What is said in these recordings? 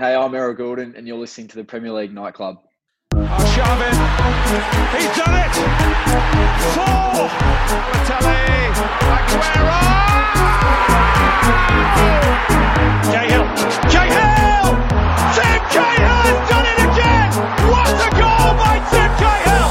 Hey, I'm Errol Gulden, and you're listening to the Premier League Nightclub. Arshavin, he's done it! Four! Balotelli, Aguero! Cahill, Cahill! Tim Cahill has done it again! What a goal by Tim Cahill!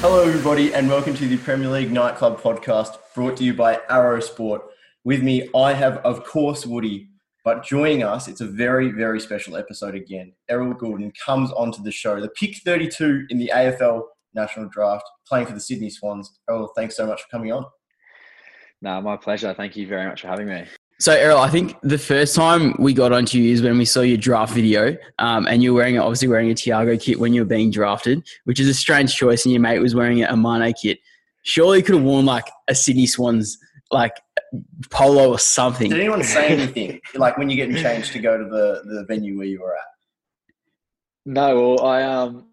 Hello, everybody, and welcome to the Premier League Nightclub podcast brought to you by Arrow Sport. With me, I have, of course, Woody, but joining us, it's a very, very special episode again. Errol Gulden comes onto the show, the pick 32 in the AFL National Draft, playing for the Sydney Swans. Errol, thanks so much for coming on. No, my pleasure. Thank you very much for having me. So, Errol, I think the first time we got onto you is when we saw your draft video, um, and you were wearing obviously wearing a Thiago kit when you were being drafted, which is a strange choice, and your mate was wearing a Mane kit. Surely you could have worn like a Sydney Swans like polo or something. Did anyone say anything like when you're getting changed to go to the, the venue where you were at? No, well, I um,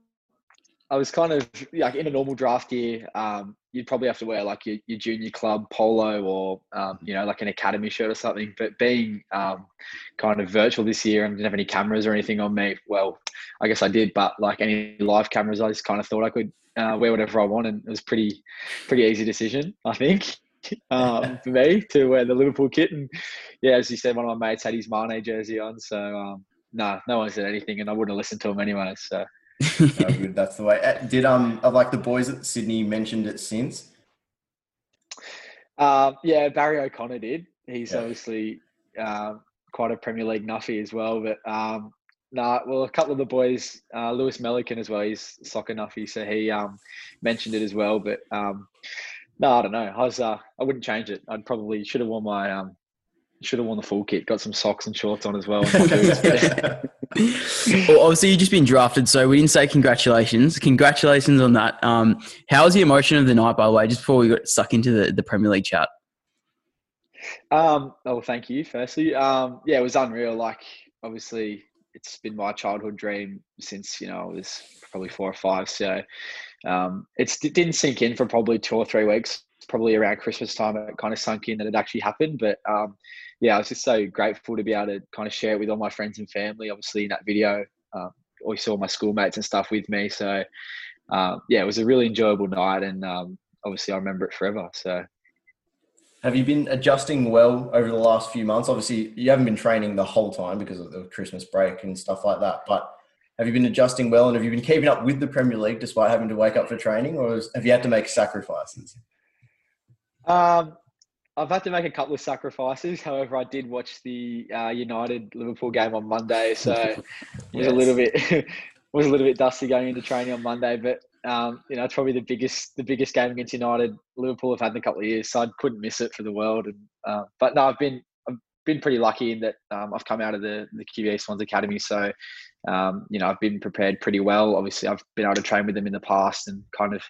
I was kind of like in a normal draft year. Um, you'd probably have to wear like your, your junior club polo or um, you know like an academy shirt or something. But being um, kind of virtual this year and didn't have any cameras or anything on me, well, I guess I did. But like any live cameras, I just kind of thought I could uh, wear whatever I want, and it was pretty pretty easy decision, I think. um, for me to wear the Liverpool kit. And yeah, as you said, one of my mates had his Mane jersey on. So um, no, no one said anything, and I wouldn't have listened to him anyway. So good. That's the way. Uh, did um like the boys at Sydney mentioned it since? Um, yeah, Barry O'Connor did. He's yeah. obviously uh, quite a Premier League nuffy as well. But um, nah, well, a couple of the boys, uh, Lewis Melican as well. He's soccer nuffy, so he um, mentioned it as well. But um, no, I don't know. I was uh, I wouldn't change it. I'd probably should have worn my um should have worn the full kit. Got some socks and shorts on as well. well, obviously you've just been drafted, so we didn't say congratulations. Congratulations on that. Um, how was the emotion of the night, by the way? Just before we got stuck into the, the Premier League chat. Um, oh, thank you. Firstly, um, yeah, it was unreal. Like, obviously, it's been my childhood dream since you know I was probably four or five. So um, it didn't sink in for probably two or three weeks. Probably around Christmas time, it kind of sunk in that it actually happened. But um, yeah, I was just so grateful to be able to kind of share it with all my friends and family. Obviously, in that video, um, always saw my schoolmates and stuff with me. So uh, yeah, it was a really enjoyable night, and um, obviously, I remember it forever. So. Have you been adjusting well over the last few months? Obviously, you haven't been training the whole time because of the Christmas break and stuff like that. But have you been adjusting well, and have you been keeping up with the Premier League despite having to wake up for training, or have you had to make sacrifices? Um, I've had to make a couple of sacrifices. However, I did watch the uh, United Liverpool game on Monday, so it was a little bit was a little bit dusty going into training on Monday. But um, you know, it's probably the biggest the biggest game against United Liverpool have had in a couple of years, so I couldn't miss it for the world. And uh, but no, I've been I've been pretty lucky in that um, I've come out of the the QBE Swans Academy, so um, you know, I've been prepared pretty well. Obviously, I've been able to train with them in the past and kind of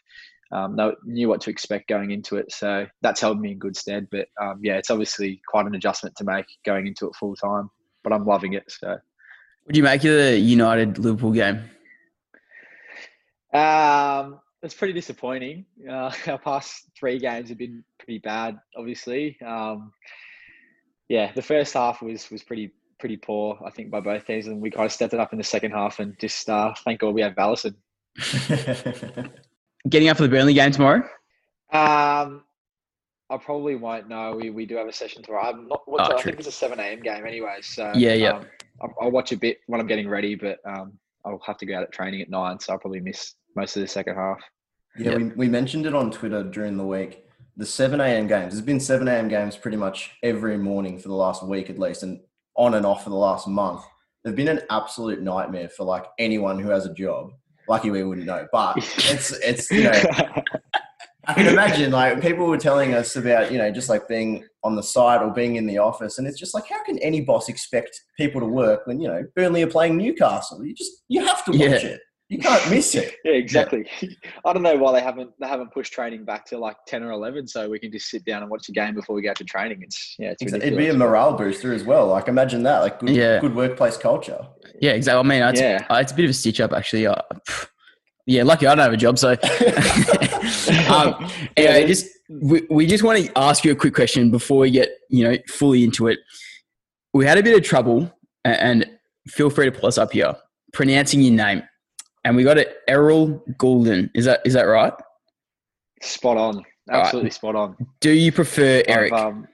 um, knew what to expect going into it. So that's held me in good stead. But um, yeah, it's obviously quite an adjustment to make going into it full time. But I'm loving it. So, would you make the United Liverpool game? Um, it's pretty disappointing. Uh, our past three games have been pretty bad. Obviously, um, yeah, the first half was was pretty pretty poor, I think, by both teams. And we kind of stepped it up in the second half and just uh, thank God we have Alisson. Getting up for the Burnley game tomorrow? Um, I probably won't know. We, we do have a session tomorrow. I'm not. What's oh, I think it's a seven a.m. game anyway. So yeah, yeah. Um, I'll, I'll, watch a bit when I'm getting ready, but um, I'll have to go out at training at nine, so I'll probably miss most of the second half. Yeah, yep. we, we mentioned it on Twitter during the week. The 7 a.m. games. There's been 7 a.m. games pretty much every morning for the last week at least. And on and off for the last month, they've been an absolute nightmare for like anyone who has a job. Lucky we wouldn't know, but it's it's you know. I can imagine like people were telling us about you know just like being on the site or being in the office, and it's just like how can any boss expect people to work when you know Burnley are playing Newcastle? You just you have to watch yeah. it. You can't miss it. yeah, exactly. Yeah. I don't know why they haven't they haven't pushed training back to like ten or eleven, so we can just sit down and watch the game before we go to training. It's yeah, it's it'd be a morale booster as well. Like imagine that, like good, yeah. good workplace culture. Yeah, exactly. I mean, it's, yeah. Uh, it's a bit of a stitch up actually. Uh, yeah, lucky I don't have a job, so um, anyway, just we, we just want to ask you a quick question before we get you know fully into it. We had a bit of trouble, and feel free to pull us up here. Pronouncing your name, and we got it. Errol Gulden. Is that is that right? Spot on. right. Absolutely spot on. Do you prefer Eric? I've, um,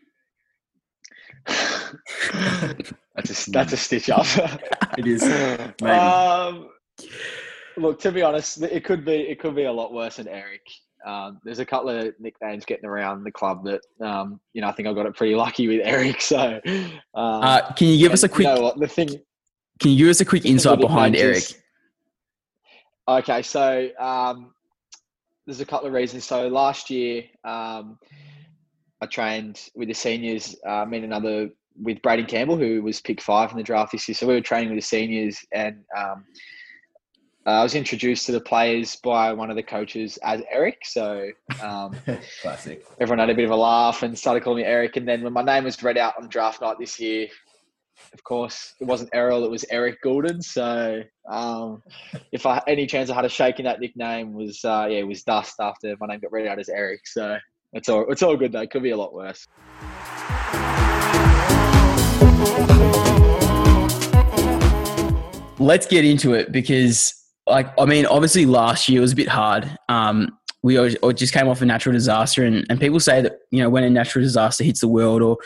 that's a that's a stitch up. It is. Maybe. um, look, to be honest, it could be it could be a lot worse than Eric. Um, there's a couple of nicknames getting around the club that um, you know I think I got it pretty lucky with Eric. So, um, uh, can you give us a quick? You know what the thing? Can you give us a quick insight behind Eric? nudges. Okay, so um, there's a couple of reasons. So last year, um, I trained with the seniors. Uh, me and another with Braeden Campbell, who was pick five in the draft this year. So we were training with the seniors, and um, I was introduced to the players by one of the coaches as Eric. So um, Classic. everyone had a bit of a laugh and started calling me Eric. And then when my name was read out on draft night this year, of course, it wasn't Errol, it was Eric Gulden. So um, if I any chance I had a shake in that nickname was uh, yeah, it was dust after my name got read out as Eric. So it's all it's all good though. It Could be a lot worse. let's get into it because like i mean obviously last year was a bit hard um we all just came off a natural disaster and, and people say that you know when a natural disaster hits the world or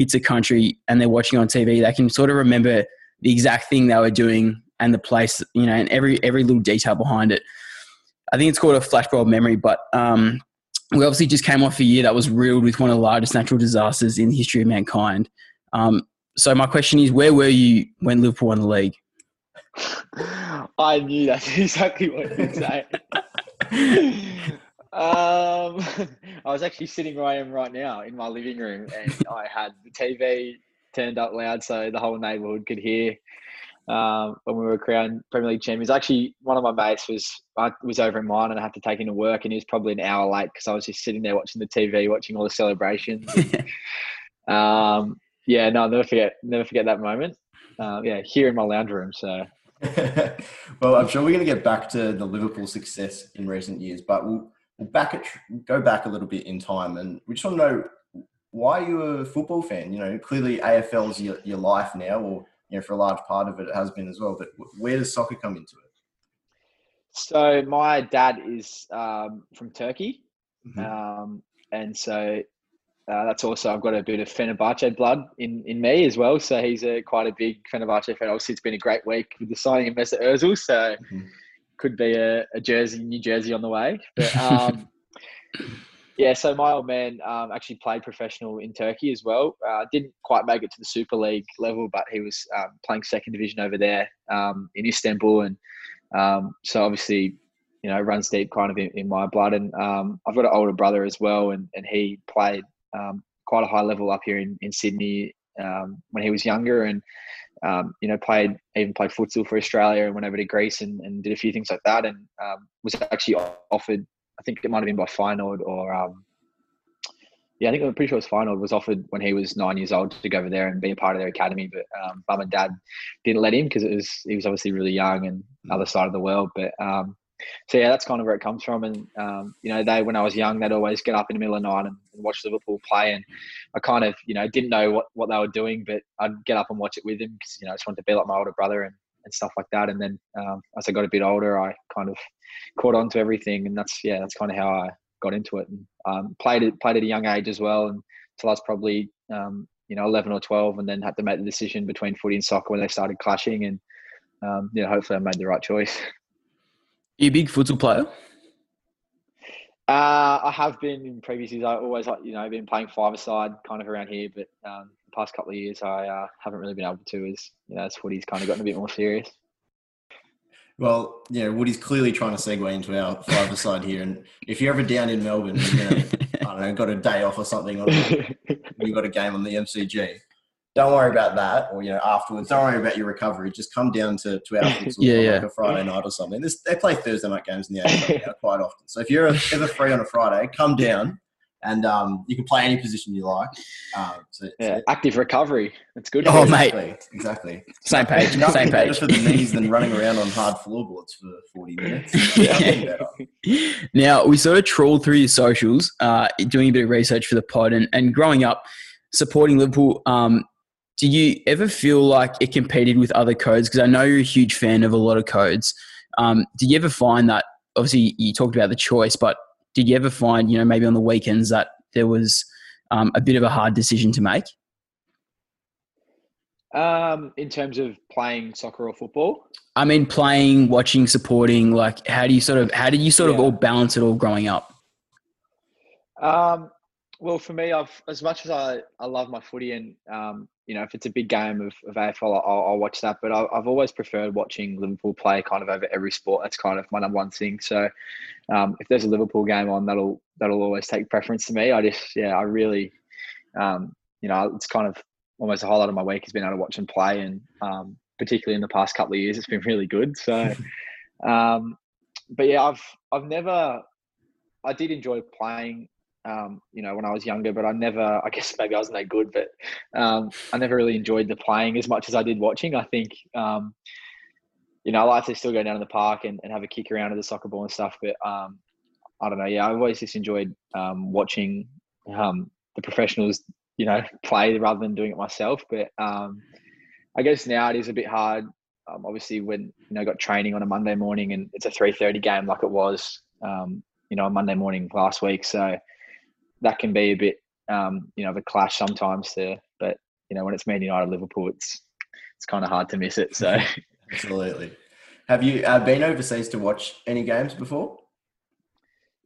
hits a country and they're watching on tv they can sort of remember the exact thing they were doing and the place you know and every every little detail behind it. I think it's called a flashbulb memory but um we obviously just came off a year that was riddled with one of the largest natural disasters in the history of mankind. Um so my question is where were you when liverpool won the league? I knew that's exactly what you'd say. um, I was actually sitting where I am right now in my living room, and I had the TV turned up loud so the whole neighbourhood could hear. Um, when we were crowned Premier League champions, actually, one of my mates was I was over in mine, and I had to take him to work, and he was probably an hour late because I was just sitting there watching the TV, watching all the celebrations. um, yeah, no, I'll never forget, never forget that moment. Uh, yeah, here in my lounge room. So well, I'm sure we're going to get back to the Liverpool success in recent years, but we'll back it, go back a little bit in time, and we just want to know why you're a football fan. You know, clearly AFL's your, your life now, or you know, for a large part of it, it has been as well. But where does soccer come into it? So my dad is um, from Turkey, Mhm. um, and so uh, that's also I've got a bit of Fenerbahce blood in, in me as well. So he's a quite a big Fenerbahce fan. Obviously, it's been a great week with the signing of Mesut Ozil, so Mhm. Could be a, a jersey, New Jersey on the way. But um, yeah, so my old man um, actually played professional in Turkey as well. Uh, didn't quite make it to the Super League level, but he was um, playing second division over there um, in Istanbul, and um, so obviously, you know, runs deep kind of in, in my blood. And um, I've got an older brother as well, and, and he played um, quite a high level up here in, in Sydney um, when he was younger, and um, you know, played even played futsal for Australia and went over to Greece and, and did a few things like that, and um, was actually offered. I think it might have been by Feyenoord or um, yeah, I think I'm pretty sure it was Feyenoord was offered when he was nine years old to go over there and be a part of their academy, but um, mum and dad didn't let him because it was he was obviously really young and other side of the world. But um, so yeah, that's kind of where it comes from. And um, you know, they when I was young, they'd always get up in the middle of the night and, and watch Liverpool play, and I kind of you know didn't know what, what they were doing, but I'd get up and watch it with them because you know I just wanted to be like my older brother and, and stuff like that. And then um, as I got a bit older, I kind of caught on to everything, and that's yeah, that's kind of how I got into it and um, played it played at a young age as well, and until I was probably um, you know 11 or 12, and then had to make the decision between footy and soccer when they started clashing, and um, know, hopefully I made the right choice. you a big futsal player Uh, I have been in previous years. I always like you know been playing five aside kind of around here, but um, the past couple of years I uh, haven't really been able to. As you know, as footy's kind of gotten a bit more serious. Well, yeah, Woody's clearly trying to segue into our five side here. And if you're ever down in Melbourne, you know, I don't know, got a day off or something, or you got a game on the MCG, don't worry about that. Or, you know, afterwards, don't worry about your recovery. Just come down to, to our futsal Yeah, on yeah. like a Friday night or something. This, they play Thursday night games in the AFL now quite often. So if you're ever free on a Friday, come down and um, you can play any position you like. Um, so, yeah, so- active recovery. That's good. Oh, mate. exactly, Exactly. Same page, There's nothing same better page. for the knees than running around on hard floorboards for 40 minutes. Nothing better. now we sort of trawled through your socials, uh, doing a bit of research for the pod, and, and growing up supporting Liverpool. Um, did you ever feel like it competed with other codes? Because I know you're a huge fan of a lot of codes. Um, did you ever find that? Obviously, you talked about the choice, but did you ever find, you know, maybe on the weekends that there was um, a bit of a hard decision to make? Um, in terms of playing soccer or football, I mean, playing, watching, supporting. Like, how do you sort of, how did you sort of all balance it all growing up? Um, well, for me, I've as much as I, I love my footy, and um, you know, if it's a big game of, of AFL, I'll, I'll watch that. But I, I've always preferred watching Liverpool play kind of over every sport. That's kind of my number one thing. So, um, if there's a Liverpool game on, that'll that'll always take preference to me. I just, yeah, I really, um, you know, it's kind of almost a highlight of my week has been able to watch them play, and um, particularly in the past couple of years, it's been really good. So, um, but yeah, I've I've never, I did enjoy playing um, you know, when I was younger, but I never, I guess maybe I wasn't that good, but um, I never really enjoyed the playing as much as I did watching. I think, um, you know, I like to still go down to the park and, and have a kick around with the soccer ball and stuff, but um, I don't know. Yeah, I've always just enjoyed um, watching um, the professionals, you know, play rather than doing it myself. But um, I guess now it is a bit hard. Um, obviously, when you know, I got training on a Monday morning and it's a three thirty game like it was, um, you know, on Monday morning last week. So that can be a bit, um, you know, of a clash sometimes. To, but you know, when it's Man United Liverpool, it's it's kind of hard to miss it. So Absolutely. Have you uh, been overseas to watch any games before?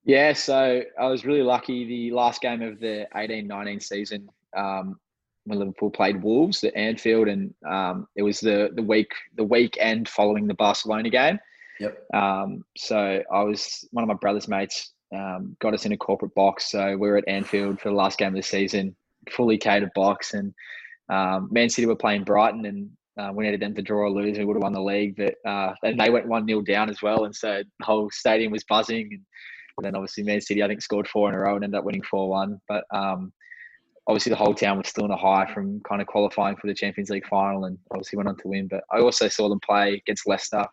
yeah, so I was really lucky. The last game of the 18-19 season, um, when Liverpool played Wolves at Anfield, and um, it was the the week the weekend following the Barcelona game. Yep. Um, so I was one of my brother's mates um, got us in a corporate box. So we were at Anfield for the last game of the season, fully catered box, and um, Man City were playing Brighton, and uh, we needed them to draw or lose. And we would have won the league, but uh, and they went one 0 down as well, and so the whole stadium was buzzing. And, and then obviously Man City, I think, scored four in a row and ended up winning four one. But um, obviously the whole town was still in a high from kind of qualifying for the Champions League final, and obviously went on to win. But I also saw them play against Leicester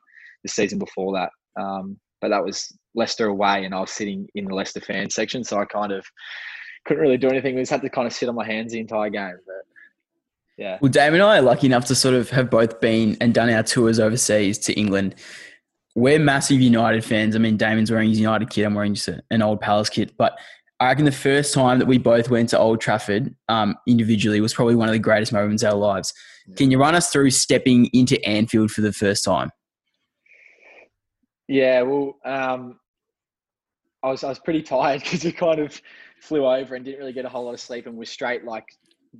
the season before that. Um, but that was Leicester away, and I was sitting in the Leicester fan section, so I kind of couldn't really do anything. We just had to kind of sit on my hands the entire game. But yeah, Well, Dave and I are lucky enough to sort of have both been and done our tours overseas to England. We're massive United fans. I mean, Damon's wearing his United kit. I'm wearing just a- an old Palace kit. But I reckon the first time that we both went to Old Trafford um, individually was probably one of the greatest moments of our lives. Can you run us through stepping into Anfield for the first time? Yeah, well, um, I was I was pretty tired because we kind of flew over and didn't really get a whole lot of sleep, and we're straight like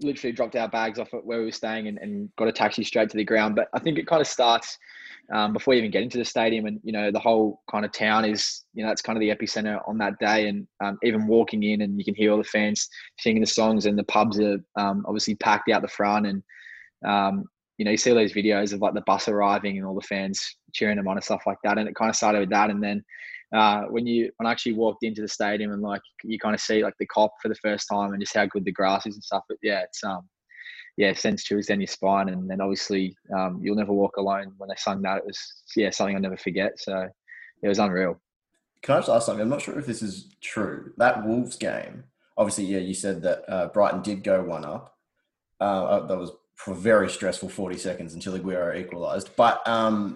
literally dropped our bags off at where we were staying and, and got a taxi straight to the ground. But I think it kind of starts um, before you even get into the stadium, and you know the whole kind of town is you know that's kind of the epicenter on that day, and um, even walking in and you can hear all the fans singing the songs, and the pubs are um, obviously packed out the front, and um, you know, you see all those videos of like the bus arriving and all the fans cheering them on and stuff like that. And it kind of started with that. And then uh, when you when I actually walked into the stadium and like you kind of see like the Kop for the first time and just how good the grass is and stuff. But yeah, it's um yeah, sends chills down your spine. And then obviously um, you'll never walk alone. When they sung that, it was yeah something I'll never forget. So it was unreal. Can I just ask something? I'm not sure if this is true. That Wolves game, obviously, yeah, you said that uh, Brighton did go one up. Uh, uh, that was for very stressful 40 seconds until Aguero equalised. But um,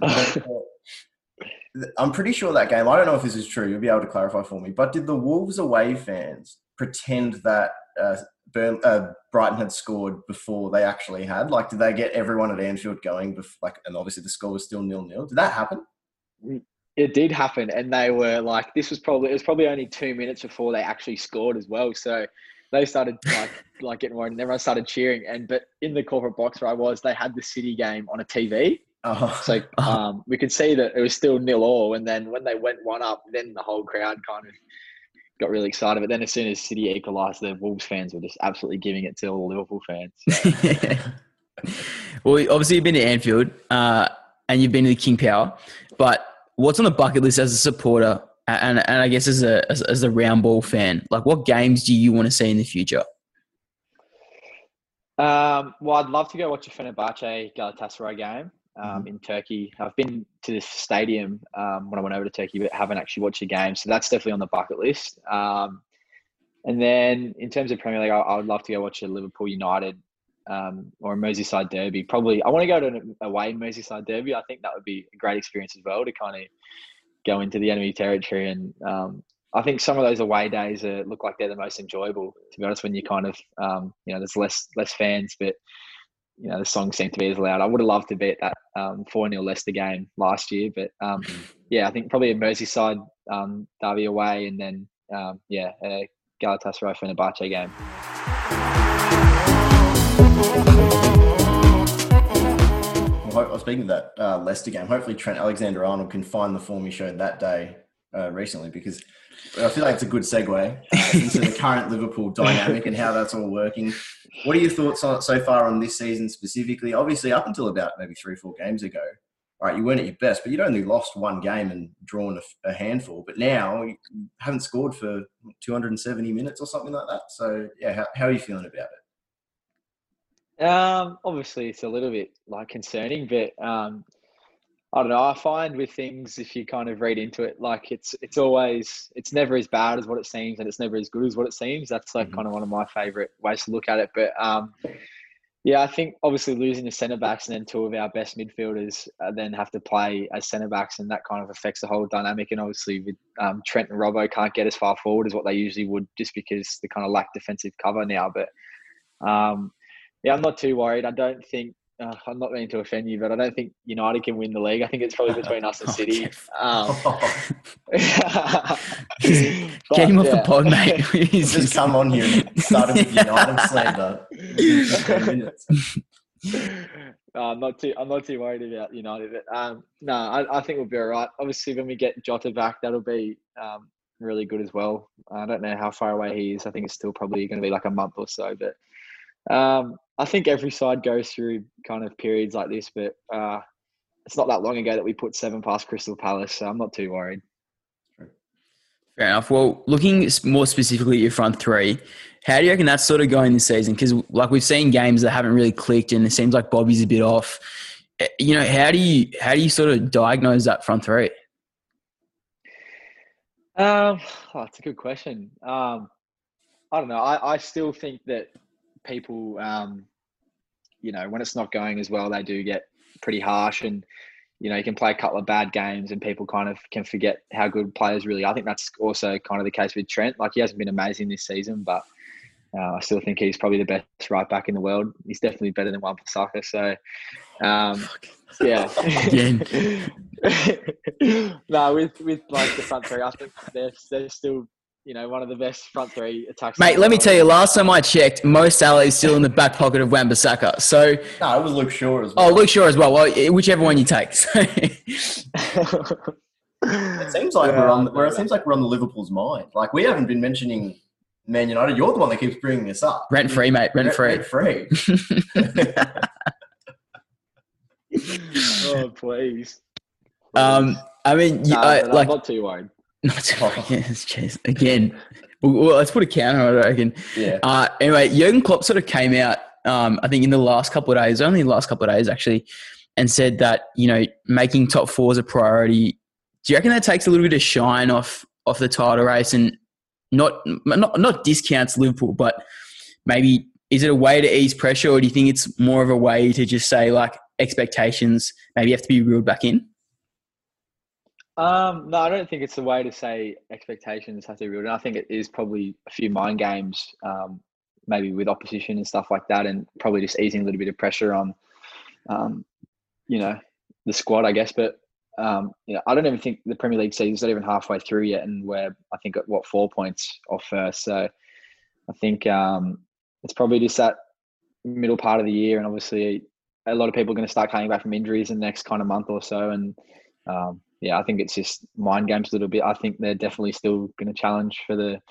I'm pretty sure that game, I don't know if this is true, you'll be able to clarify for me, but did the Wolves away fans pretend that uh, Burn, uh, Brighton had scored before they actually had? Like, did they get everyone at Anfield going? Before, like, and obviously the score was still nil nil. Did that happen? It did happen, and they were like, this was probably it was probably only two minutes before they actually scored as well. So they started like like getting worried, and everyone started cheering. And but in the corporate box where I was, they had the City game on a TV, Oh, so um, we could see that it was still nil all. And then when they went one up, then the whole crowd kind of got really excited. But then as soon as City equalised, the Wolves fans were just absolutely giving it to all the Liverpool fans. So, well, obviously you've been to Anfield uh, and you've been to the King Power, but what's on the bucket list as a supporter and, and I guess as a as, as a round ball fan? Like, what games do you want to see in the future? um, well, I'd love to go watch a Fenerbahce Galatasaray game. Um, Mhm. in Turkey, I've been to this stadium um, when I went over to Turkey, but haven't actually watched a game. So that's definitely on the bucket list. Um, and then in terms of Premier League, I, I would love to go watch a Liverpool United um, or a Merseyside derby. Probably, I want to go to an away Merseyside derby. I think that would be a great experience as well to kind of go into the enemy territory. And um, I think some of those away days are, look like they're the most enjoyable. To be honest, when you kind of um, you know there's less less fans, but you know the songs seem to be as loud. I would have loved to be at that um, four 0 Leicester game last year, but um, yeah, I think probably a Merseyside um, derby away, and then um, yeah, a Galatasaray Fenerbahce game. Well, speaking of that uh, Leicester game, hopefully Trent Alexander-Arnold can find the form he showed that day uh, recently, because I feel like it's a good segue uh, into the current Liverpool dynamic and how that's all working. What are your thoughts on so far on this season specifically? Obviously, up until about maybe three, four games ago, right, you weren't at your best, but you'd only lost one game and drawn a, a handful. But now you haven't scored for 270 minutes or something like that. So, yeah, how, how are you feeling about it? Um, obviously, it's a little bit like concerning, but um, I don't know. I find with things, if you kind of read into it, like it's it's always it's never as bad as what it seems, and it's never as good as what it seems. That's like mm-hmm. kind of one of my favorite ways to look at it. But um, yeah, I think obviously losing the centre backs and then two of our best midfielders uh, then have to play as centre backs, and that kind of affects the whole dynamic. And obviously, with um, Trent and Robbo can't get as far forward as what they usually would, just because they kind of lack defensive cover now. But um, yeah, I'm not too worried. I don't think uh, I'm not meaning to offend you, but I don't think United can win the league. I think it's probably between us and City. Um, Get him off yeah. the pod, mate. Just come on here and start with United slander. Uh, I'm not too. I'm not too worried about United. But, um, no, I, I, think we'll be all right. Obviously, when we get Jota back, that'll be um, really good as well. I don't know how far away he is. I think it's still probably going to be like a month or so. But um, I think every side goes through kind of periods like this, but uh, it's not that long ago that we put seven past Crystal Palace, so I'm not too worried. Fair enough. Well, looking more specifically at your front three, how do you reckon that's sort of going this season? Because like we've seen games that haven't really clicked, and it seems like Bobby's a bit off. Eh, you know, how do you how do you sort of diagnose that front three? Um, oh, that's a good question. Um, I don't know. I, I still think that people, um, you know, when it's not going as well, they do get pretty harsh and, you know, you can play a couple of bad games and people kind of can forget how good players really are. I think that's also kind of the case with Trent. Like he hasn't been amazing this season, but uh, I still think he's probably the best right back in the world. He's definitely better than Wan Bissaka. So, um, yeah. no, with with like the front three, I think they're they're still you know, one of the best front three attacks. Mate, let me tell you, last time I checked, Mo Salah is still in the back pocket of Wan Bissaka. So, no, it was Luke Shaw as well. Oh, Luke Shaw as well. Well, whichever one you take. it seems like yeah, we're on. Where it seems like we're on the Liverpool's mind. Like we haven't been mentioning Man United. You're the one that keeps bringing this up. Rent free, mate. Rent free. Rent free. oh please. Um, I mean, nah, I, like, I'm not too worried. Not yes, jeez. Again, well, let's put a counter on it. I reckon. Yeah. Uh, anyway, Jurgen Klopp sort of came out. Um, I think in the last couple of days, only the last couple of days actually, and said that you know making top four is a priority. Do you reckon that takes a little bit of shine off off the title race and not not not discounts Liverpool, but maybe is it a way to ease pressure, or do you think it's more of a way to just say like expectations maybe have to be reeled back in? Um, no, I don't think it's the way to say expectations have to be real. And I think it is probably a few mind games, um, maybe with opposition and stuff like that, and probably just easing a little bit of pressure on, um, you know, the squad, I guess. But um, you know, I don't even think the Premier League season's not even halfway through yet, and we're I think at what four points off first. So I think um, it's probably just that middle part of the year, and obviously a lot of people are going to start coming back from injuries in the next kind of month or so, and um, yeah, I think it's just mind games a little bit. I think they're definitely still going to challenge for the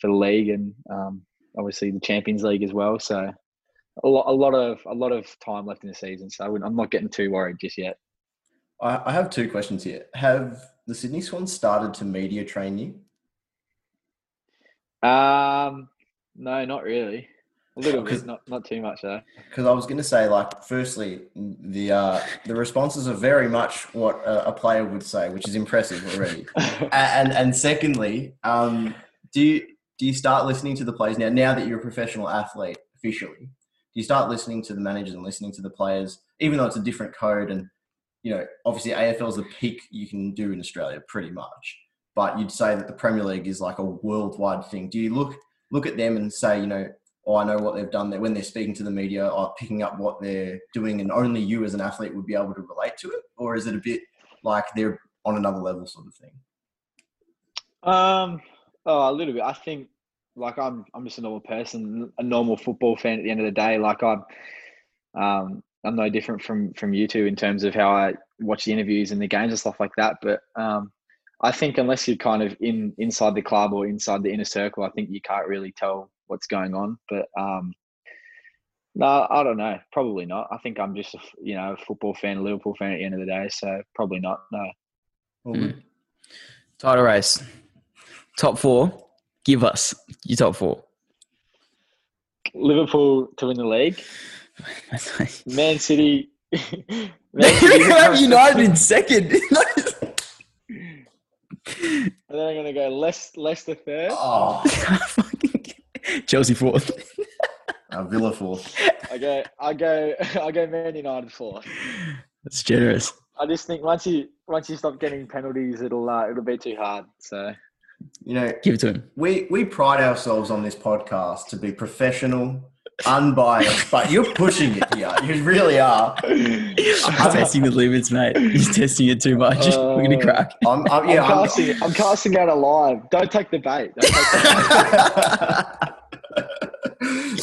for the league and um, obviously the Champions League as well. So a lot, a lot of a lot of time left in the season. So I'm not getting too worried just yet. I have two questions here. Have the Sydney Swans started to media train you? Um, no, not really. A little bit, not not too much though. Because I was going to say, like, firstly, the uh, the responses are very much what a, a player would say, which is impressive already. and and secondly, um, do you do you start listening to the players now? Now that you're a professional athlete officially, do you start listening to the managers and listening to the players, even though it's a different code and you know, obviously AFL is the peak you can do in Australia, pretty much. But you'd say that the Premier League is like a worldwide thing. Do you look look at them and say, you know, oh, I know what they've done there when they're speaking to the media are picking up what they're doing, and only you as an athlete would be able to relate to it, or is it a bit like they're on another level sort of thing? Um, oh, a little bit. I think like I'm I'm just a normal person, a normal football fan at the end of the day. Like I'm um I'm no different from from you two in terms of how I watch the interviews and the games and stuff like that. But um, I think unless you're kind of in inside the club or inside the inner circle, I think you can't really tell what's going on. But um, no, I don't know. Probably not. I think I'm just a you know a football fan, a Liverpool fan at the end of the day. So probably not. No. Mm. Title race, top four. Give us your top four. Liverpool to win the league. Man City. Man City have United in second. and then I'm gonna go Leicester, Leicester third. Oh, Chelsea fourth. uh, Villa fourth. I go, I go, I go. Man United fourth. That's generous. I just think once you once you stop getting penalties, it'll uh, it'll be too hard. So You know, Give it to him. we we pride ourselves on this podcast to be professional, unbiased, but you're pushing it here. You really are. He's testing the limits, mate. He's testing it too much. We're gonna Uh, crack. I'm, I'm, I'm I'm, casting, I'm casting out a live. Don't take the bait. Don't take the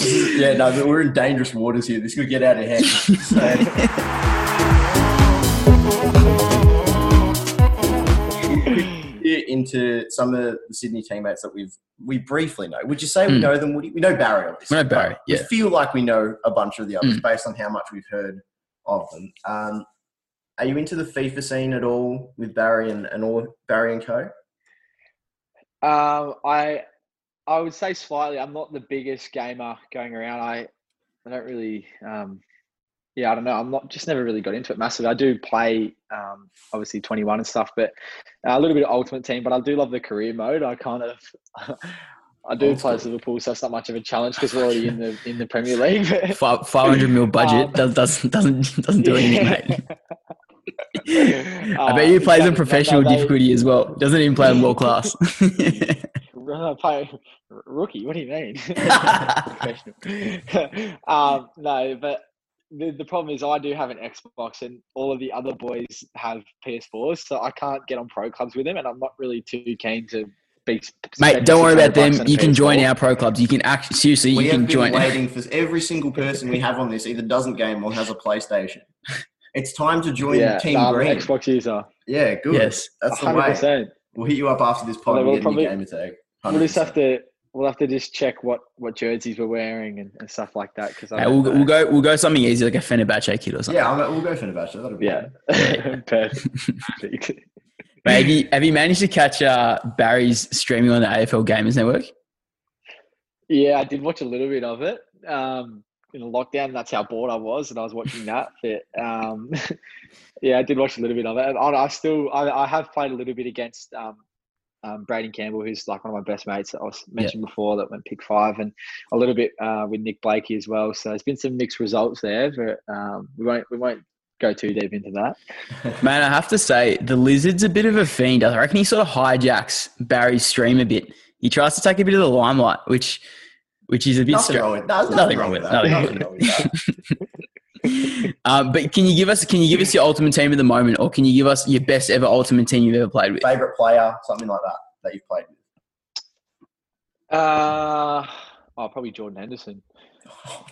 yeah, no, but we're in dangerous waters here. This could get out of hand. So, into some of the Sydney teammates that we've we briefly know. Would you say we Mm. know them? Woody? We know Barry, obviously. We know Barry, but We yeah. feel like we know a bunch of the others Mm. based on how much we've heard of them. Um, are you into the FIFA scene at all with Barry and, and all Barry and Co? Um, I I would say slightly. I'm not the biggest gamer going around. I I don't really. Um, yeah, I don't know. I'm not just never really got into it massively. I do play um, obviously 21 and stuff, but uh, a little bit of Ultimate Team. But I do love the career mode. I kind of. I do play. Liverpool, so it's not much of a challenge because we're already in the in the Premier League. Five hundred mil budget Um, does, doesn't doesn't doesn't do anything, mate. I bet Uh, you plays in exactly. professional No, they- difficulty as well. Doesn't even play in world class. Play rookie. What do you mean? Professional. um, no, but the, the problem is I do have an Xbox, and all of the other boys have PS4s, so I can't get on pro clubs with them, and I'm not really too keen to be. Mate, don't worry about them. bucks on a You can join PS4. our pro clubs. You can actually seriously, we you have can been join. waiting for every single person we have on this either doesn't game or has a PlayStation. It's time to join Yeah, Team no, I'm an Green. Xbox user. Yeah, good. Yes. That's the way. We'll hit you up after this pod Well, we'll probably- your gamer tag. We'll just have to. We'll have to just check what, what jerseys we're wearing and, and stuff like that because Mate, we'll, we'll go. We'll go something easy like a Fenerbahce kit or something. Yeah, I'm, we'll go Fenerbahce. That'll be Yeah, fun. perfect. Mate, have you have you managed to catch uh, Barry's streaming on the AFL Gamers Network? Yeah, I did watch a little bit of it. Um, in the lockdown, that's how bored I was, and I was watching that. But um, yeah, I did watch a little bit of it. And I, I still, I, I have played a little bit against um, um, Braeden Campbell, who's like one of my best mates that I was mentioned before that went pick five, and a little bit uh, with Nick Blakey as well. So there's been some mixed results there, but um, we won't we won't go too deep into that. Man, I have to say the lizard's a bit of a fiend. I reckon he sort of hijacks Barry's stream a bit. He tries to take a bit of the limelight, which which is a bit Nothing strange. wrong with no, there's Nothing wrong with that. nothing Nothing wrong wrong with that. um, but can you give us can you give us your ultimate team at the moment, or can you give us your best ever ultimate team you've ever played with? Favorite player, something like that that you've played with. Uh, oh, probably Jordan Henderson.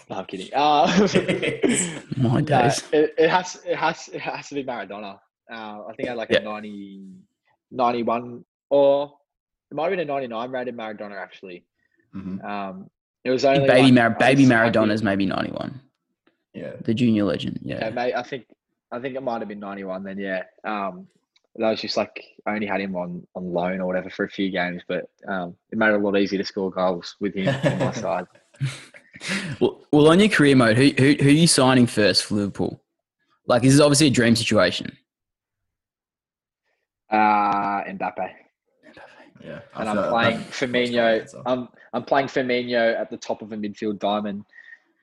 No, I'm kidding. Uh, My No, days. it, it has it has it has to be Maradona. Uh, I think I had like Yeah. a 90, 91 or it might have been a 99 rated Maradona actually. Mhm. Um, it was only baby like, Mar- baby Maradona's maybe ninety one. Yeah. The junior legend. Yeah, Yeah. mate, I think I think it might have been 91 then. Yeah. Um, that was just like I only had him on on loan or whatever for a few games, but um, it made it a lot easier to score goals with him on my side. Well, well, on your career mode, who, who who are you signing first for Liverpool? Like this is obviously a dream situation. Uh, Mbappe. Yeah. And I'm like playing that- Firmino. that's my answer. I'm I'm playing Firmino at the top of a midfield diamond,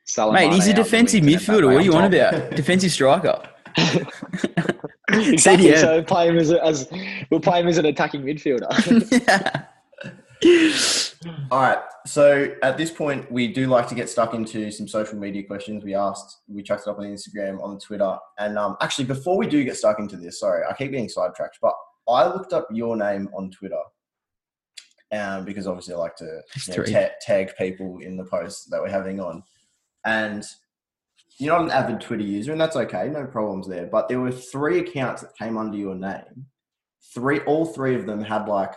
Salah Mate, he's a defensive the wings and midfielder. What are you on Mbappe about? defensive striker. exactly. CDM. So play him as, a, as we'll play him as an attacking midfielder. yeah. All right. So at this point, we do like to get stuck into some social media questions. We asked, we chucked it up on Instagram, on Twitter, and um, actually, before we do get stuck into this, sorry, I keep getting sidetracked, but I looked up your name on Twitter, um, because obviously I like to you know, ta- tag people in the posts that we're having on, and you're not an avid Twitter user, and that's okay, no problems there. But there were three accounts that came under your name. Three, all three of them had like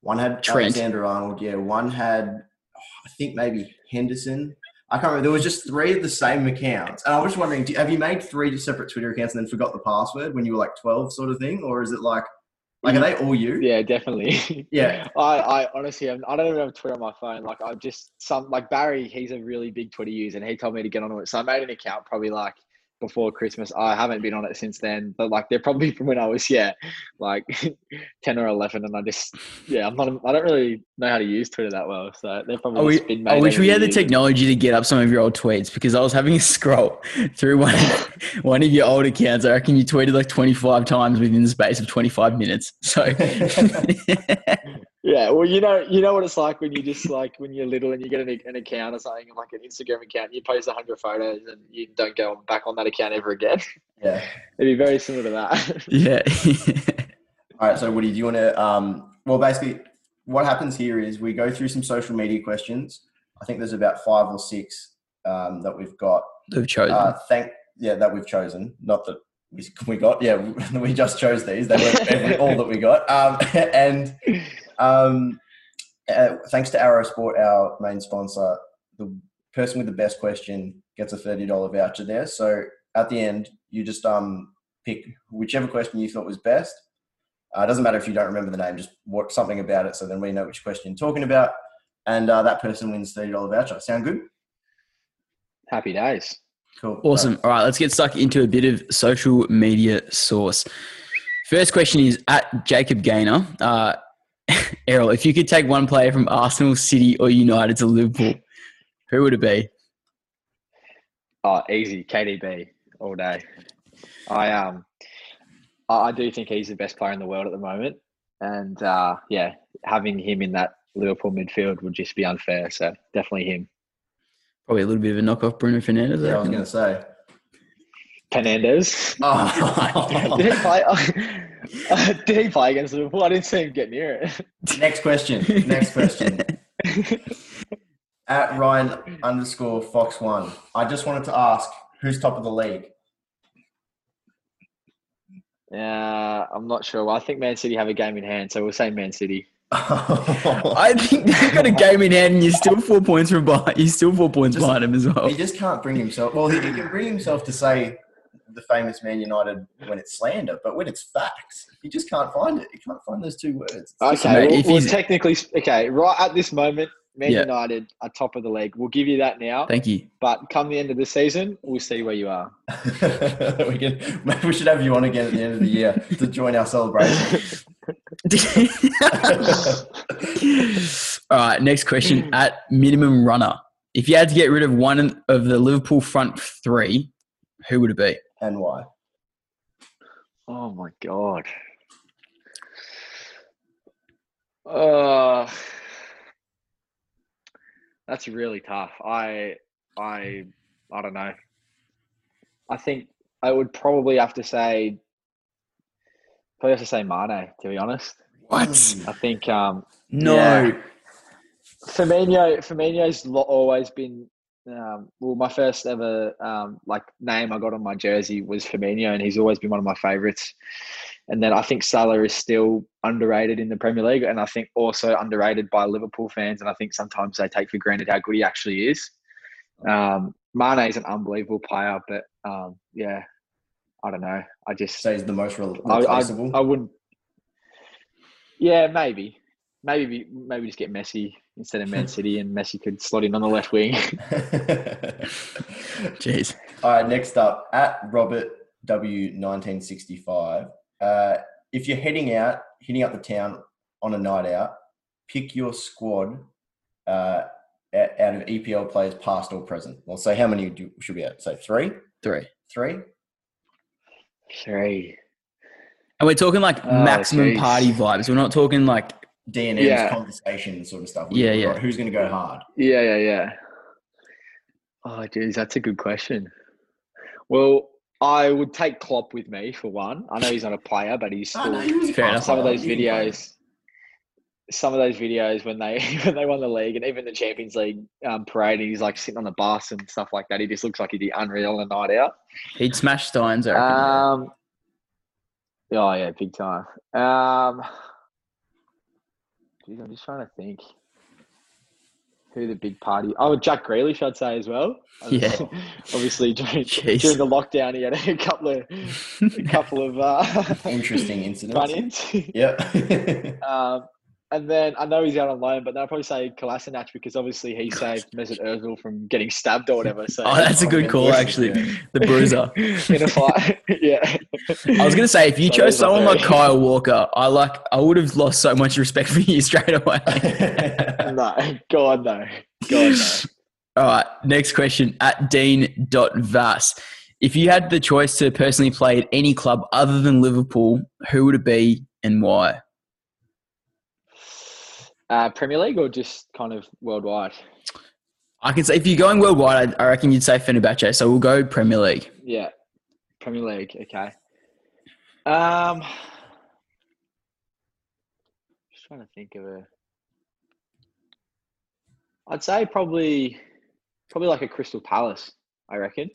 one had Trent. Alexander Arnold, yeah. One had, oh, I think maybe Henderson. I can't remember. There was just three of the same accounts, and I was just wondering, do, have you made three separate Twitter accounts and then forgot the password when you were like twelve, sort of thing, or is it like, like are they all you? yeah, definitely. Yeah. I, I honestly, am- I don't even have Twitter on my phone. Like, I just some like Barry. He's a really big Twitter user, and he told me to get onto it. So I made an account probably like before Christmas. I haven't been on it since then, but like they're probably from when I was yeah, like ten or eleven, and I just yeah, I'm not. I don't really know how to use Twitter that well, so they're probably I, wi- just been I wish we had the years. technology to get up some of your old tweets because I was having a scroll through one of, one of your old accounts. I reckon you tweeted like 25 times within the space of 25 minutes. So, Yeah, well, you know, you know what it's like when you just like when you're little and you get an, an account or something like an Instagram account, and you post hundred photos and you don't go back on that account ever again. Yeah. It'd be very similar to that. yeah. All right. So, Woody, do you want to? Um, well, basically, what happens here is we go through some social media questions. I think there's about five or six um, that we've got. We've chosen. Uh, thank yeah that we've chosen. Not that we, we got. Yeah, we just chose these. They weren't all that we got. Um, and um, uh, thanks to Arrow Sport, our main sponsor, the person with the best question gets a thirty dollar voucher there. So at the end, you just um pick whichever question you thought was best. Uh, it doesn't matter if you don't remember the name, just what something about it, so then we know which question you're talking about, and uh, that person wins thirty dollar voucher. Sound good? Happy days. Cool. Awesome. All right, let's get stuck into a bit of social media source. First question is at Jacob Gaynor. Uh, Errol, if you could take one player from Arsenal, City, or United to Liverpool, who would it be? Oh, easy. KDB all day. I um, I, I do think he's the best player in the world at the moment, and uh, yeah, having him in that Liverpool midfield would just be unfair. So definitely him. Probably a little bit of a knockoff Bruno Fernandes. Yeah, I was going to say. Penandes. Oh. did he play? did he play against Liverpool? I didn't see him get near it. Next question. Next question. At Ryan underscore Fox One. I just wanted to ask who's top of the league. Yeah, I'm not sure. I think Man City have a game in hand, so we'll say Man City. I think they've got a game in hand, and you're still four points from behind. You're still four points Just- behind him as well. he just can't bring himself. Well, he, he can bring himself to say the famous Man United when it's slander, but when it's facts, you just can't find it. You can't find those two words. Okay, mate, well, if well, technically, okay, right at this moment, Man Yeah. United are top of the league. We'll give you that now. Thank you. But come the end of the season, we'll see where you are. we can. Maybe we should have you on again at the end of the year to join our celebration. All right, next question at minimum runner. If you had to get rid of one of the Liverpool front three, who would it be? And why? Oh my god. Uh, that's really tough. I, I, I don't know. I think I would probably have to say, probably have to say Mane. To be honest, What? I think um, No. Yeah. Firmino, Firmino's lo- always been um, well. My first ever um, like name I got on my jersey was Firmino, and he's always been one of my favourites. And then I think Salah is still underrated in the Premier League, and I think also underrated by Liverpool fans. And I think sometimes they take for granted how good he actually is. Um, Mane is an unbelievable player, but um, yeah, I don't know. I just Say he's the most re- I, I. I wouldn't. Yeah, maybe, maybe, maybe just get Messi instead of Man City, and Messi could slot in on the left wing. Jeez. All right, next up at Robert W nineteen sixty five. Uh, if you're heading out, hitting up the town on a night out, pick your squad. Uh, out out of EPL players, past or present. Well, say how many do, should we at? Say three, Three. three. Three. And we're talking like Oh, maximum jeez. party vibes. We're not talking like D and M's Yeah. conversation sort of stuff. Yeah, yeah. Who's going to go hard? Yeah, yeah, yeah. Oh, geez, that's a good question. Well, I would take Klopp with me for one. I know he's not a player, but he's Oh, still no, he Fair enough. some of those He can play. videos. Some of those videos when they when they won the league and even the Champions League um, parade, and he's like sitting on the bus and stuff like that. He just looks like he'd be unreal on a night out. he'd smash Steins. I reckon. Um, oh yeah, big time. Um, geez, I'm just trying to think who the big party. Oh, Jack Grealish, I'd say as well. Yeah. obviously during, during the lockdown, he had a couple of a couple of uh, Interesting incidents. run-ins. Yep. Um, and then I know he's out on loan, but then I'll probably say Kolasinac because obviously he saved Mesut Ozil from getting stabbed or whatever. So oh, that's a good call, Yeah. actually. The bruiser. in a fight. yeah. I was gonna say if you So chose someone like Kyle Walker, I like I would have lost so much respect for you straight away. No, God no, God no. All right, next question at Dean.vas. If you had the choice to personally play at any club other than Liverpool, who would it be and why? Uh, Premier League or just kind of worldwide? I can say if you're going worldwide, I, I reckon you'd say Fenerbahce. So we'll go Premier League. Yeah, Premier League. Okay. Um, just trying to think of a. I'd say probably, probably like a Crystal Palace. I reckon,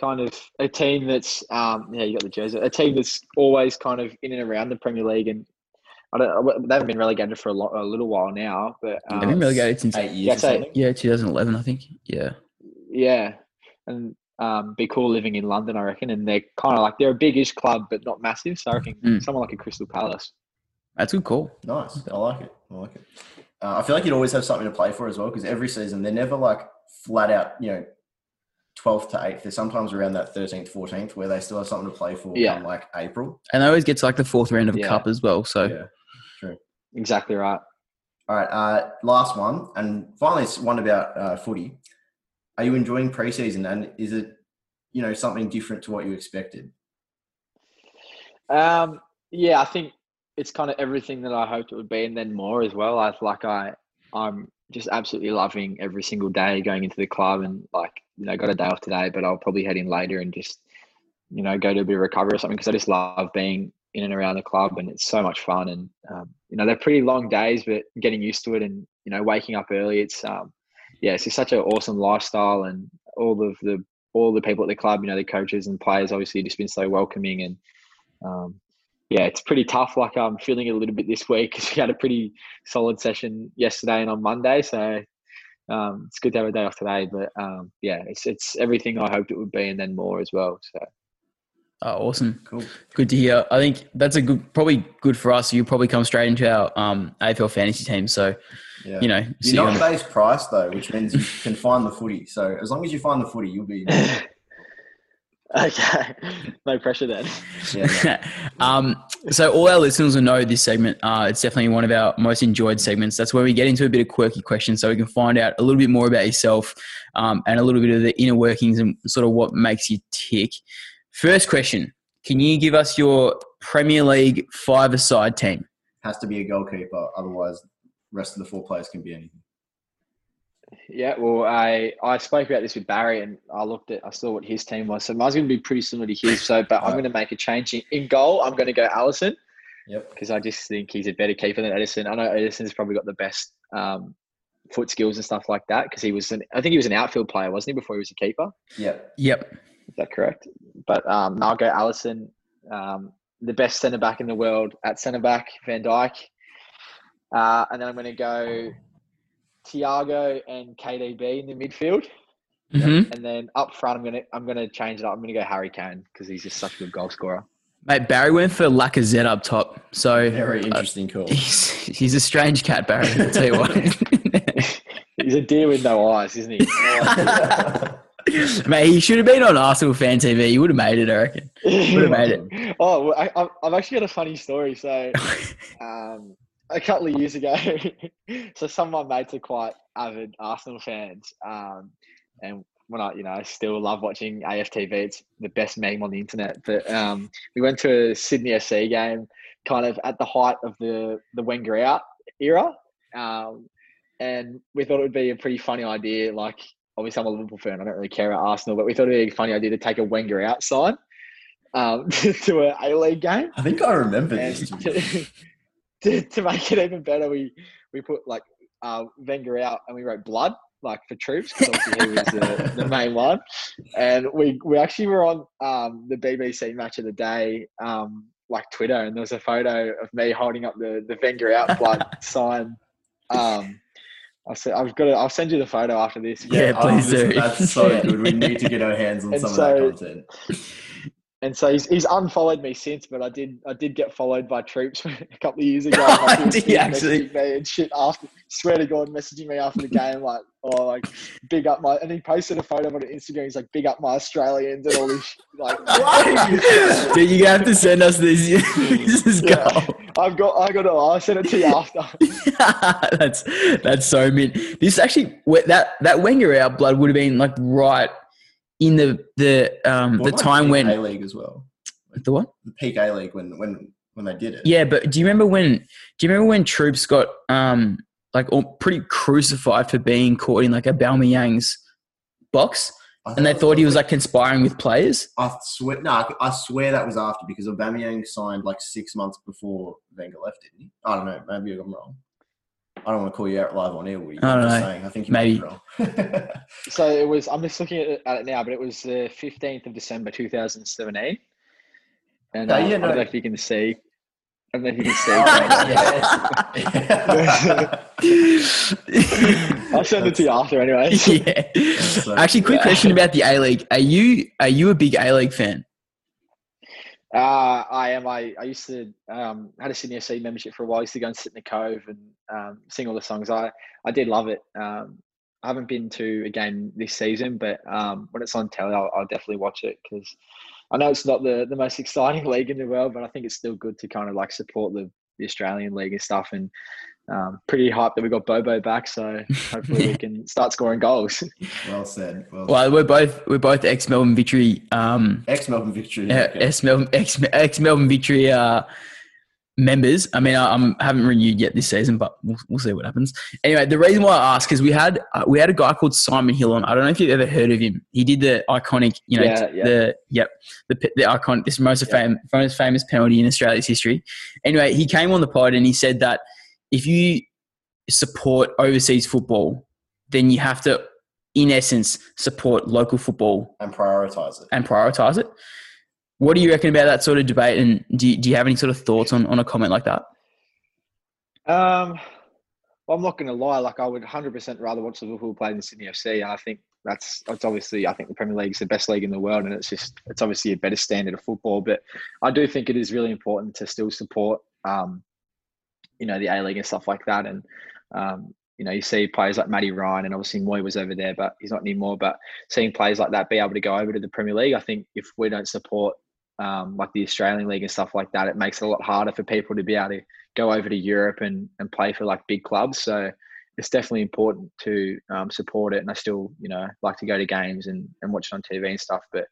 kind of a team that's um yeah you got the jersey a team that's always kind of in and around the Premier League and I don't they haven't been relegated for a, lo- a little while now but They've um, been relegated since Eight years Yeah, or something. yeah 2011, I think. Yeah, Yeah, and um, be cool living in London, I reckon. And they're kind of like they're a big-ish club, but not massive. So I reckon Mm. someone like a Crystal Palace. that's a good call. Nice. I like it. I like it. Uh, I feel like you'd always have something to play for as well because every season they're never like flat out, you know, 12th to 8th. They're sometimes around that 13th, 14th where they still have something to play for Yeah. come like April. And they always get to like the fourth round of a Yeah. cup as well. So Yeah. Exactly right. All right. Uh, last one. And finally, it's one about uh, footy. Are you enjoying preseason and is it, you know, something different to what you expected? Um, yeah, I think it's kind of everything that I hoped it would be, and then more as well. I like I, I'm just absolutely loving every single day going into the club, and like you know, got a day off today, but I'll probably head in later and just you know go to a bit of recovery or something because I just love being in and around the club, and it's so much fun. And um, you know, they're pretty long days, but getting used to it, and you know, waking up early, it's um, yeah, it's just such an awesome lifestyle, and all of the all the people at the club, you know, the coaches and players, obviously, just been so welcoming and um, yeah, it's pretty tough. Like I'm feeling it a little bit this week because we had a pretty solid session yesterday and on Monday. So um, it's good to have a day off today. But um, yeah, it's it's everything I hoped it would be and then more as well. So oh, awesome. Cool. Good to hear. I think that's a good, probably good for us. You probably come straight into our um, AFL fantasy team. So, Yeah. you know, You're not on- base price though, which means you can find the footy. So as long as you find the footy, you'll be. okay, no pressure then. Yeah. um, so all our listeners will know this segment. Uh, it's definitely one of our most enjoyed segments. That's where we get into a bit of quirky questions, so we can find out a little bit more about yourself um, and a little bit of the inner workings and sort of what makes you tick. First question: Can you give us your Premier League five-a-side team? Has to be a goalkeeper, otherwise, rest of the four players can be anything. Yeah, well, I I spoke about this with Barry, and I looked at I saw what his team was. So mine's going to be pretty similar to his. So, but I'm going to make a change in, in goal. I'm going to go Alisson. Yep. because I just think he's a better keeper than Ederson. I know Ederson's probably got the best um, foot skills and stuff like that because he was an I think he was an outfield player, wasn't he, before he was a keeper? Yep. Yep. Is that correct? But um, no, I'll go Alisson, um, the best centre back in the world at centre back, Van Dijk, uh, and then I'm going to go Thiago and KDB in the midfield, hmm and then up front I'm going to I'm going to change it up. I'm going to go Harry Kane because he's just such a good goal scorer. Mate, Barry went for Lacazette up top. So Very interesting call. he's, he's a strange cat, Barry. I'll tell you what. He's a deer with no eyes, isn't he? Mate, he should have been on Arsenal fan TV. He would have made it, I reckon. Would have made it. Oh, well, I, I've- actually got a funny story. So, um, a couple of years ago. so some of my mates are quite avid Arsenal fans, um, and when I, you know, I still love watching AFTV. It's the best meme on the internet. But um, we went to a Sydney FC game, kind of at the height of the the Wenger out era, um, and we thought it would be a pretty funny idea. Like, obviously, I'm a Liverpool fan. I don't really care about Arsenal, but we thought it'd be a funny idea to take a Wenger outside um, to a A League game. I think I remember And this. to, to, to make it even better, we we put like uh, Wenger out and we wrote blood like for Troopz because obviously he was the, the main one. And we we actually were on um, the BBC Match of the Day um, like Twitter, and there was a photo of me holding up the the Wenger out blood sign. Um, I'll say, I've got. To, I'll send you the photo after this. Yeah, Oh, please this- do. That's so good. We need to get our hands on And some so- of that content. And so he's, he's unfollowed me since, but I did I did get followed by Troopz a couple of years ago. Like, he was Did he actually? Me and shit after, swear to God, messaging me after the game, like, oh, like, big up my, and he posted a photo on Instagram. He's like, big up my Australians and all this, shit, like, Dude, you have to send us this. this is Yeah. gold. I've got, I got to, I'll send it to you after. that's that's so mean. This actually that that Wenger out blood would have been like right in the the um the Well, time peak when A League as well. the what? The peak A League when when when they did it. Yeah, but do you remember when? Do you remember when Troopz got um like all pretty crucified for being caught in like Aubameyang's box, and they thought he was like. like conspiring with players? I swear, no, I swear that was after because Aubameyang signed like six months before Wenger left, didn't he? I don't know. Maybe I'm wrong. I don't want to call you out live on air. Woody. I don't I'm just saying. I think you Maybe. be wrong. So it was, I'm just looking at it, now, but it was the 15th of December 2017. And uh, Okay, yeah, I don't no. know if you can see. I don't know if you can see. I'll send it to you after anyway. yeah. so- Actually, quick Yeah. question about the A League. Are you are you a big A League fan? Uh, I am. I, I used to um, had a Sydney FC membership for a while. I used to go and sit in the cove and um, sing all the songs. I I did love it. Um, I haven't been to a game this season, but um, when it's on telly, I'll, I'll definitely watch it because I know it's not the, the most exciting league in the world, but I think it's still good to kind of like support the, the Australian league and stuff. And um, pretty hyped that we got Bobo back, so hopefully we can start scoring goals. well said. Well, Well, we're both we're both ex Melbourne Victory um ex Melbourne victory. uh, okay. ex Melbourne ex ex Melbourne Victory uh members. I mean, I, I'm haven't renewed yet this season, but we'll, we'll see what happens. Anyway, the reason why I ask is we had uh, we had a guy called Simon Hill on. I don't know if you've ever heard of him. He did the iconic, you know, Yeah, yeah. the yep, the p- the icon, this most Yeah. famous most famous penalty in Australia's history. Anyway, he came on the pod and he said that if you support overseas football, then you have to, in essence, support local football and prioritize it. and prioritize it. What do you reckon about that sort of debate? And do you, do you have any sort of thoughts on, on a comment like that? Um, well, I'm not going to lie. Like, I would 100% rather watch Liverpool play than Sydney FC. And I think that's it's obviously I think the Premier League is the best league in the world, and it's just it's obviously a better standard of football. But I do think it is really important to still support, um, you know, the A League and stuff like that. And um, you know, you see players like Matty Ryan, and obviously Mooy was over there, but he's not anymore. But seeing players like that be able to go over to the Premier League, I think if we don't support um, like the Australian league and stuff like that, it makes it a lot harder for people to be able to go over to Europe and, and play for like big clubs. So it's definitely important to um, support it. And I still, you know, like to go to games and, and watch it on TV and stuff. But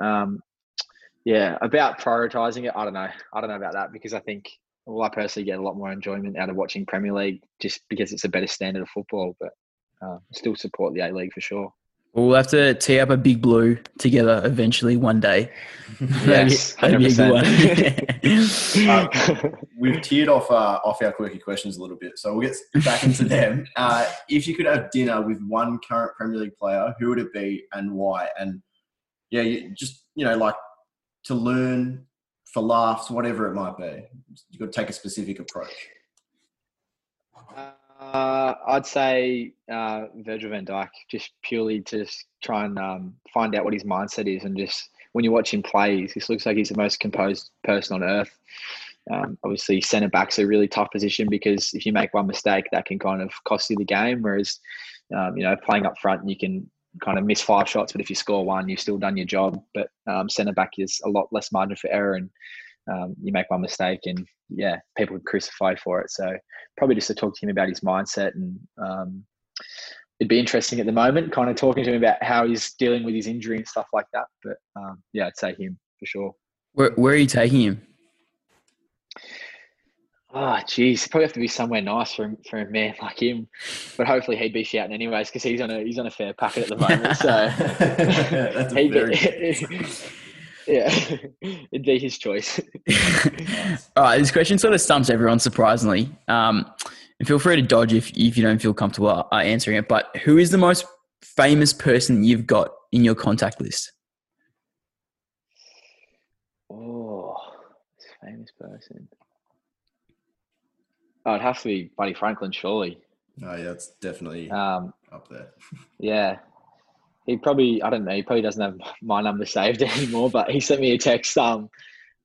um, yeah, about prioritizing it, I don't know. I don't know about that because I think, well, I personally get a lot more enjoyment out of watching Premier League just because it's a better standard of football. But uh, still support the A League for sure. We'll have to tee up a big blue together eventually one day. Yes, That'd be a good 100%. one. We've teared off uh, off our quirky questions a little bit, so we'll get back into them. Uh, if you could have dinner with one current Premier League player, who would it be and why? And yeah, you, just you know, like to learn for laughs, whatever it might be. You've got to take a specific approach. Uh, I'd say uh, Virgil van Dijk, just purely to try and um, find out what his mindset is, and just when you watch him play, he just looks like he's the most composed person on earth. Um, obviously, centre back's a really tough position because if you make one mistake, that can kind of cost you the game. Whereas, um, you know, playing up front, you can kind of miss five shots, but if you score one, you've still done your job. But um, centre back is a lot less margin for error, and um, you make one mistake and yeah, people can crucify for it. So probably just to talk to him about his mindset and um, it'd be interesting at the moment, kind of talking to him about how he's dealing with his injury and stuff like that. But um, yeah, I'd say him for sure. Where, where are you taking him? Oh, geez, probably have to be somewhere nice for for a man like him. But hopefully he'd be shouting anyways because he's on a he's on a fair packet at the moment. So That's a he'd very be, yeah, it'd be his choice. All right, this question sort of stumps everyone, surprisingly. Um, and feel free to dodge if, if you don't feel comfortable uh, answering it. But who is the most famous person you've got in your contact list? Oh, famous person. Oh, it'd have to be Buddy Franklin, surely. Oh, yeah, it's definitely Um, up there. yeah, he probably I don't know. He probably doesn't have my number saved anymore. But he sent me a text um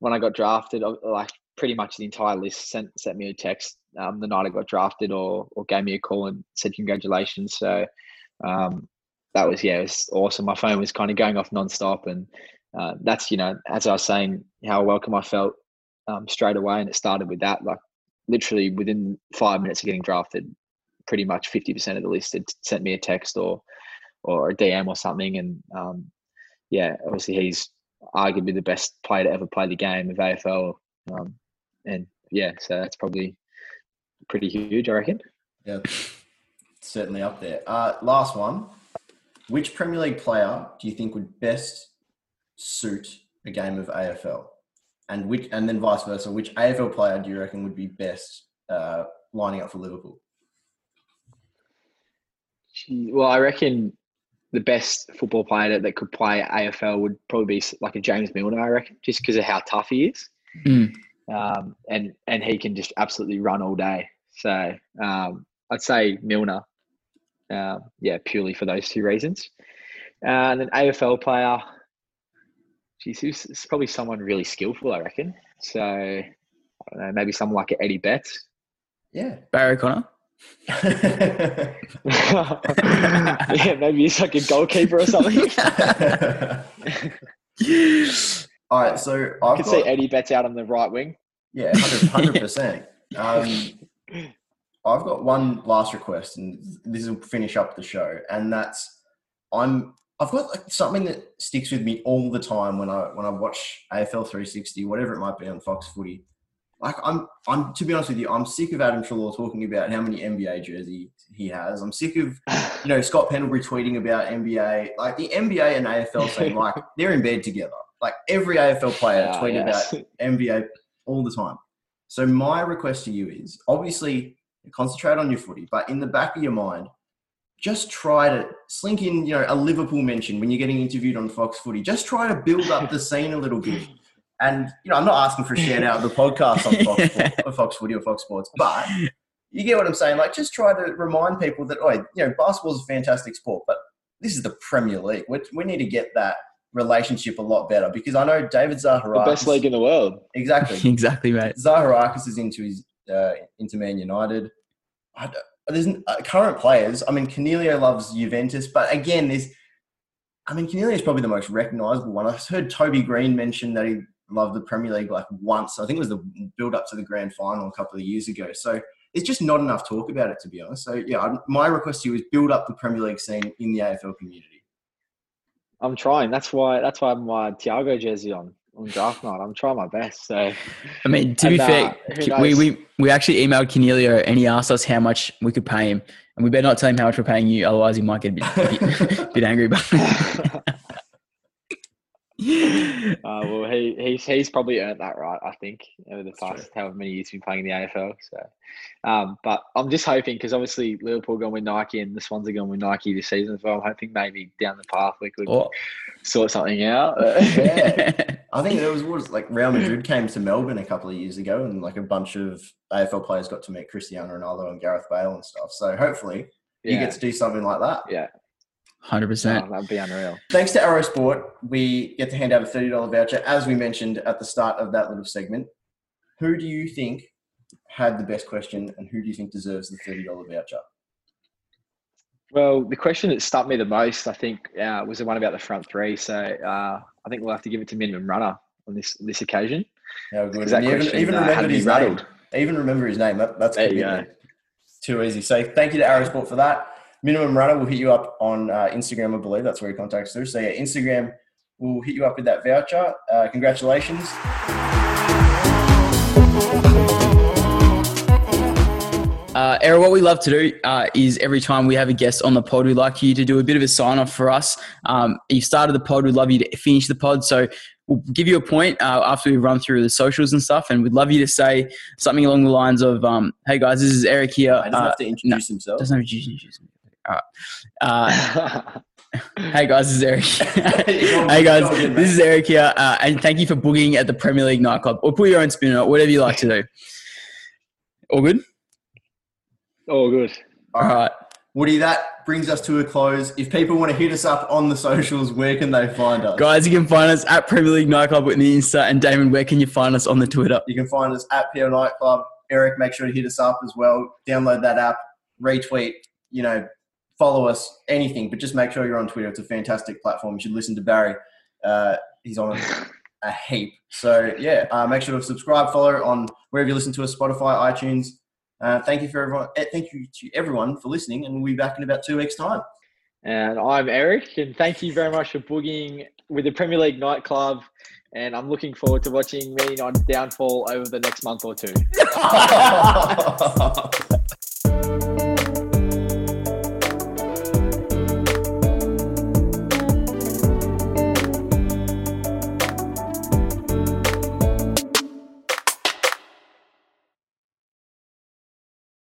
when I got drafted. uh, Like pretty much the entire list sent sent me a text um, the night I got drafted, or or gave me a call and said congratulations. So um, that was yeah, it was awesome. My phone was kind of going off nonstop, and uh, that's you know as I was saying how welcome I felt um, straight away, and it started with that. Like literally within five minutes of getting drafted, pretty much fifty percent of the list had sent me a text or or a DM or something. And um, yeah, obviously he's arguably the best player to ever play the game of AFL. Um, and yeah, so that's probably pretty huge, I reckon. Yeah, certainly up there. Uh, last one. Which Premier League player do you think would best suit a game of AFL? And which, and then vice versa, which AFL player do you reckon would be best uh, lining up for Liverpool? Well, I reckon the best football player that, that could play AFL would probably be like a James Milner, I reckon, just because of how tough he is. Mm. Um, and, and he can just absolutely run all day. So um, I'd say Milner. Um, yeah, purely for those two reasons. Uh, and then AFL player, geez, who's it's probably someone really skillful, I reckon. So I don't know, maybe someone like Eddie Betts. Yeah. Barry Connor. yeah, maybe he's like a goalkeeper or something. All right, so I I've could got, see Eddie Betts out on the right wing. yeah, 100 percent. Um, I've got one last request, and this will finish up the show, and that's I'm I've got like something that sticks with me all the time when I when I watch AFL 360, whatever it might be on Fox Footy. Like I'm I'm to be honest with you, I'm sick of Adam Treloar talking about how many NBA jerseys he has. I'm sick of you know Scott Pendlebury tweeting about NBA. Like the NBA and AFL seem like they're in bed together. Like every AFL player Ah, tweet yes. about NBA all the time. So my request to you is obviously concentrate on your footy, but in the back of your mind, just try to slink in, you know, a Liverpool mention when you're getting interviewed on Fox Footy. Just try to build up the scene a little bit. And you know, I'm not asking for a shout out of the podcast on Fox, Fo- or Fox Footy or Fox Sports, but you get what I'm saying. Like, just try to remind people that, oh, you know, basketball's a fantastic sport, but this is the Premier League. We, we need to get that relationship a lot better because I know David The Zaharakis. best league in the world. Exactly. exactly, mate. Zaharakis is into his uh, into Man United. I don't- there's uh, current players. I mean, Canelio loves Juventus, but again, there's. I mean, Canelio is probably the most recognisable one. I've heard Toby Greene mention that he loved the Premier League like once. I think it was the build up to the grand final a couple of years ago. So it's just not enough talk about it, to be honest. So yeah, I- my request to you is build up the Premier League scene in the AFL community. I'm trying. That's why. That's why my Thiago jersey on on draft night. I'm trying my best. So I mean, to be And, fair, uh, who we, we, we actually emailed Canelio and he asked us how much we could pay him. And we better not tell him how much we're paying you, otherwise he might get a bit, bit, bit angry. But Uh, well, he he's he's probably earned that right. I think over the That's past however many years he's been playing in the AFL. So, um, but I'm just hoping because obviously Liverpool going with Nike and the Swans are going with Nike this season as well. I'm hoping maybe down the path we could Oh. sort something out. Yeah. I think there was, was like Real Madrid came to Melbourne a couple of years ago, and like a bunch of AFL players got to meet Cristiano Ronaldo and Gareth Bale and stuff. So hopefully you get to do something like that. yeah, 100%. oh, that'd be unreal. Thanks to Arrow Sport, we get to hand out a thirty dollar voucher, as we mentioned at the start of that little segment. Who do you think had the best question, and who do you think deserves the thirty dollar voucher? Well, the question that stumped me the most, I think, uh, was the one about the front three. So uh, I think we'll have to give it to minimum runner on this this occasion. Yeah, good. That And even, question even uh, remembered his rattled. name. Even remember his name. That, that's There you commitment. Too easy. So thank you to Aerosport for that. Minimum Runner will hit you up on uh, Instagram, I believe. That's where he contacts through. So yeah, Instagram will hit you up with that voucher. Uh, congratulations. Uh, Era, what we love to do uh, is every time we have a guest on the pod, we'd like you to do a bit of a sign off for us. Um, you started the pod, we'd love you to finish the pod. So we'll give you a point uh, after we run through the socials and stuff, and we'd love you to say something along the lines of, um, "Hey guys, this is Eric here." He doesn't Uh, have to introduce himself. doesn't have to introduce me. All right. Uh, Hey guys, this is Eric. hey guys, Go again, mate. this is Eric here, uh, and thank you for booging at the Premier League nightclub. Or put your own spin on it, whatever you like to do. All good. All good. All All right. right. Woody, that brings us to a close. If people want to hit us up on the socials, where can they find us? Guys, you can find us at Premier League Nightclub with the Insta. And Damon, where can you find us on the Twitter? You can find us at PO Nightclub. Eric, make sure to hit us up as well. Download that app, retweet, you know, follow us, anything, but just make sure you're on Twitter. It's a fantastic platform. You should listen to Barry. Uh, he's on a heap. So, yeah, uh, make sure to subscribe, follow on wherever you listen to us, Spotify, iTunes. Uh, thank you for everyone. eh, Thank you to everyone for listening, and we'll be back in about two weeks' time. And I'm Eric, and thank you very much for booging with the Premier League nightclub. And I'm looking forward to watching Man United's downfall over the next month or two.